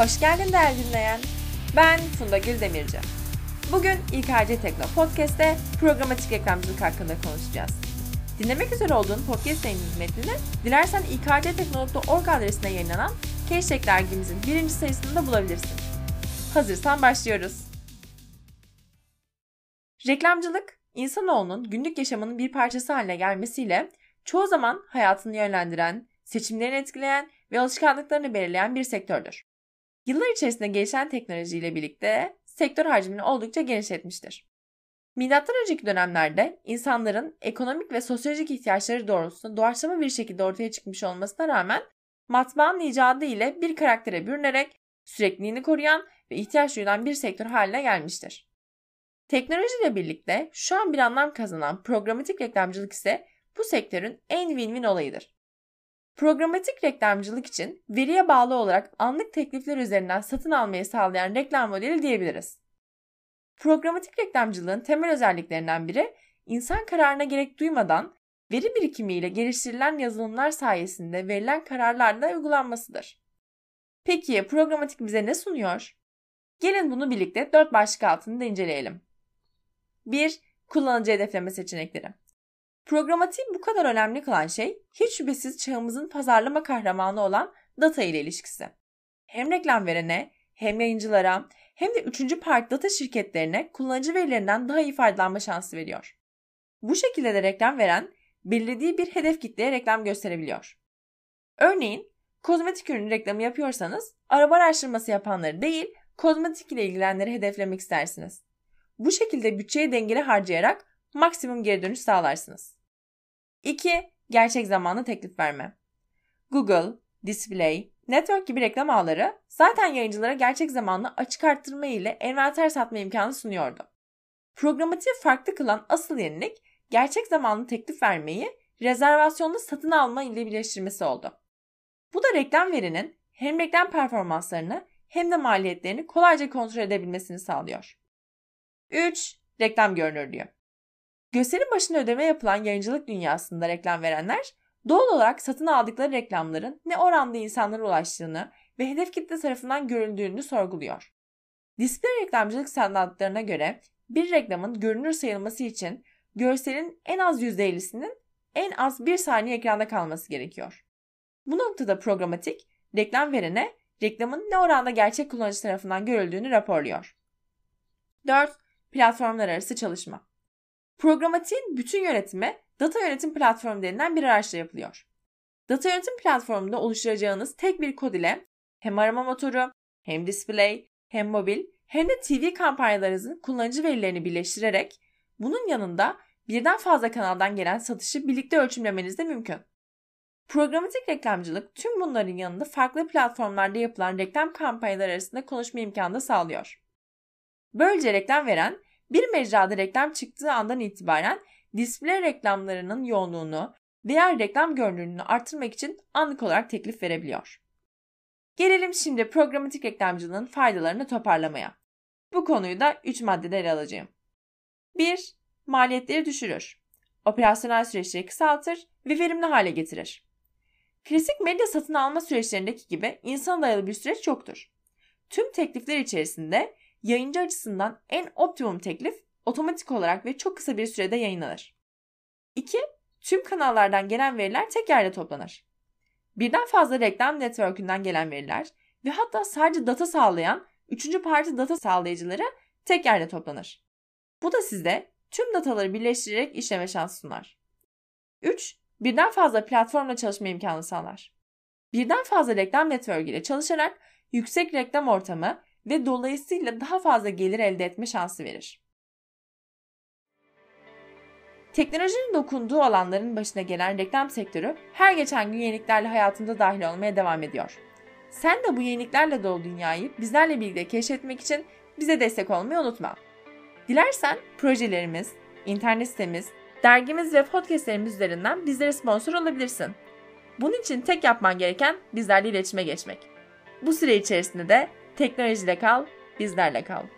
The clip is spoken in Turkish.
Hoş geldin değerli dinleyen. Ben Funda Gül Demirci. Bugün İKC Tekno Podcast'te programatik reklamcılık hakkında konuşacağız. Dinlemek üzere olduğun podcast yayının metnini dilersen ikctekno.org adresine yayınlanan Keştek dergimizin birinci sayısında bulabilirsin. Hazırsan başlıyoruz. Reklamcılık, insanoğlunun günlük yaşamının bir parçası haline gelmesiyle çoğu zaman hayatını yönlendiren, seçimlerini etkileyen ve alışkanlıklarını belirleyen bir sektördür. Yıllar içerisinde gelişen teknolojiyle birlikte sektör hacmini oldukça genişletmiştir. Milattan önceki dönemlerde insanların ekonomik ve sosyolojik ihtiyaçları doğrultusunda doğaçlama bir şekilde ortaya çıkmış olmasına rağmen matbaanın icadı ile bir karaktere bürünerek sürekliliğini koruyan ve ihtiyaç duyulan bir sektör haline gelmiştir. Teknolojiyle birlikte şu an bir anlam kazanan programatik reklamcılık ise bu sektörün en win-win olayıdır. Programatik reklamcılık için veriye bağlı olarak anlık teklifler üzerinden satın almayı sağlayan reklam modeli diyebiliriz. Programatik reklamcılığın temel özelliklerinden biri insan kararına gerek duymadan veri birikimiyle geliştirilen yazılımlar sayesinde verilen kararlarla uygulanmasıdır. Peki programatik bize ne sunuyor? Gelin bunu birlikte dört başlık altında inceleyelim. 1. Kullanıcı hedefleme seçenekleri. Programatiği bu kadar önemli kılan şey hiç şüphesiz çağımızın pazarlama kahramanı olan data ile ilişkisi. Hem reklam verene, hem yayıncılara, hem de üçüncü parti data şirketlerine kullanıcı verilerinden daha iyi faydalanma şansı veriyor. Bu şekilde de reklam veren belirlediği bir hedef kitleye reklam gösterebiliyor. Örneğin kozmetik ürünü reklamı yapıyorsanız araba araştırması yapanları değil kozmetik ile ilgilenenleri hedeflemek istersiniz. Bu şekilde bütçeyi dengeli harcayarak maksimum geri dönüş sağlarsınız. 2. Gerçek zamanlı teklif verme. Google, Display, Network gibi reklam ağları zaten yayıncılara gerçek zamanlı açık arttırma ile envanter satma imkanı sunuyordu. Programatiği farklı kılan asıl yenilik gerçek zamanlı teklif vermeyi rezervasyonlu satın alma ile birleştirmesi oldu. Bu da reklam verinin hem reklam performanslarını hem de maliyetlerini kolayca kontrol edebilmesini sağlıyor. 3. Reklam görünürlüğü. Gösteri başına ödeme yapılan yayıncılık dünyasında reklam verenler doğal olarak satın aldıkları reklamların ne oranda insanlara ulaştığını ve hedef kitle tarafından görüldüğünü sorguluyor. Display reklamcılık standartlarına göre bir reklamın görünür sayılması için görselin en az %50'sinin en az 1 saniye ekranda kalması gerekiyor. Bu noktada programatik reklam verene reklamın ne oranda gerçek kullanıcı tarafından görüldüğünü raporluyor. 4. Platformlar arası çalışma. Programatiğin bütün yönetimi data yönetim platformu denilen bir araçla yapılıyor. Data yönetim platformunda oluşturacağınız tek bir kod ile hem arama motoru, hem display, hem mobil, hem de TV kampanyalarınızın kullanıcı verilerini birleştirerek bunun yanında birden fazla kanaldan gelen satışı birlikte ölçümlemeniz de mümkün. Programatik reklamcılık tüm bunların yanında farklı platformlarda yapılan reklam kampanyaları arasında konuşma imkanı da sağlıyor. Böylece reklam veren bir mecrada reklam çıktığı andan itibaren display reklamlarının yoğunluğunu veya reklam görünürlüğünü artırmak için anlık olarak teklif verebiliyor. Gelelim şimdi programatik reklamcılığın faydalarını toparlamaya. Bu konuyu da 3 maddede ele alacağım. 1. Maliyetleri düşürür. Operasyonel süreçleri kısaltır ve verimli hale getirir. Klasik medya satın alma süreçlerindeki gibi insan dayalı bir süreç yoktur. Tüm teklifler içerisinde yayıncı açısından en optimum teklif otomatik olarak ve çok kısa bir sürede yayınlanır. 2. Tüm kanallardan gelen veriler tek yerde toplanır. Birden fazla reklam network'ünden gelen veriler ve hatta sadece data sağlayan üçüncü parti data sağlayıcıları tek yerde toplanır. Bu da size tüm dataları birleştirerek işleme şansı sunar. 3. Birden fazla platformla çalışma imkanı sağlar. Birden fazla reklam network ile çalışarak yüksek reklam ortamı ve dolayısıyla daha fazla gelir elde etme şansı verir. Teknolojinin dokunduğu alanların başına gelen reklam sektörü her geçen gün yeniliklerle hayatımıza dahil olmaya devam ediyor. Sen de bu yeniliklerle dolu dünyayı bizlerle birlikte keşfetmek için bize destek olmayı unutma. Dilersen projelerimiz, internet sitemiz, dergimiz ve podcastlerimiz üzerinden bizlere sponsor olabilirsin. Bunun için tek yapman gereken bizlerle iletişime geçmek. Bu süre içerisinde de teknolojide kal, bizlerle kal.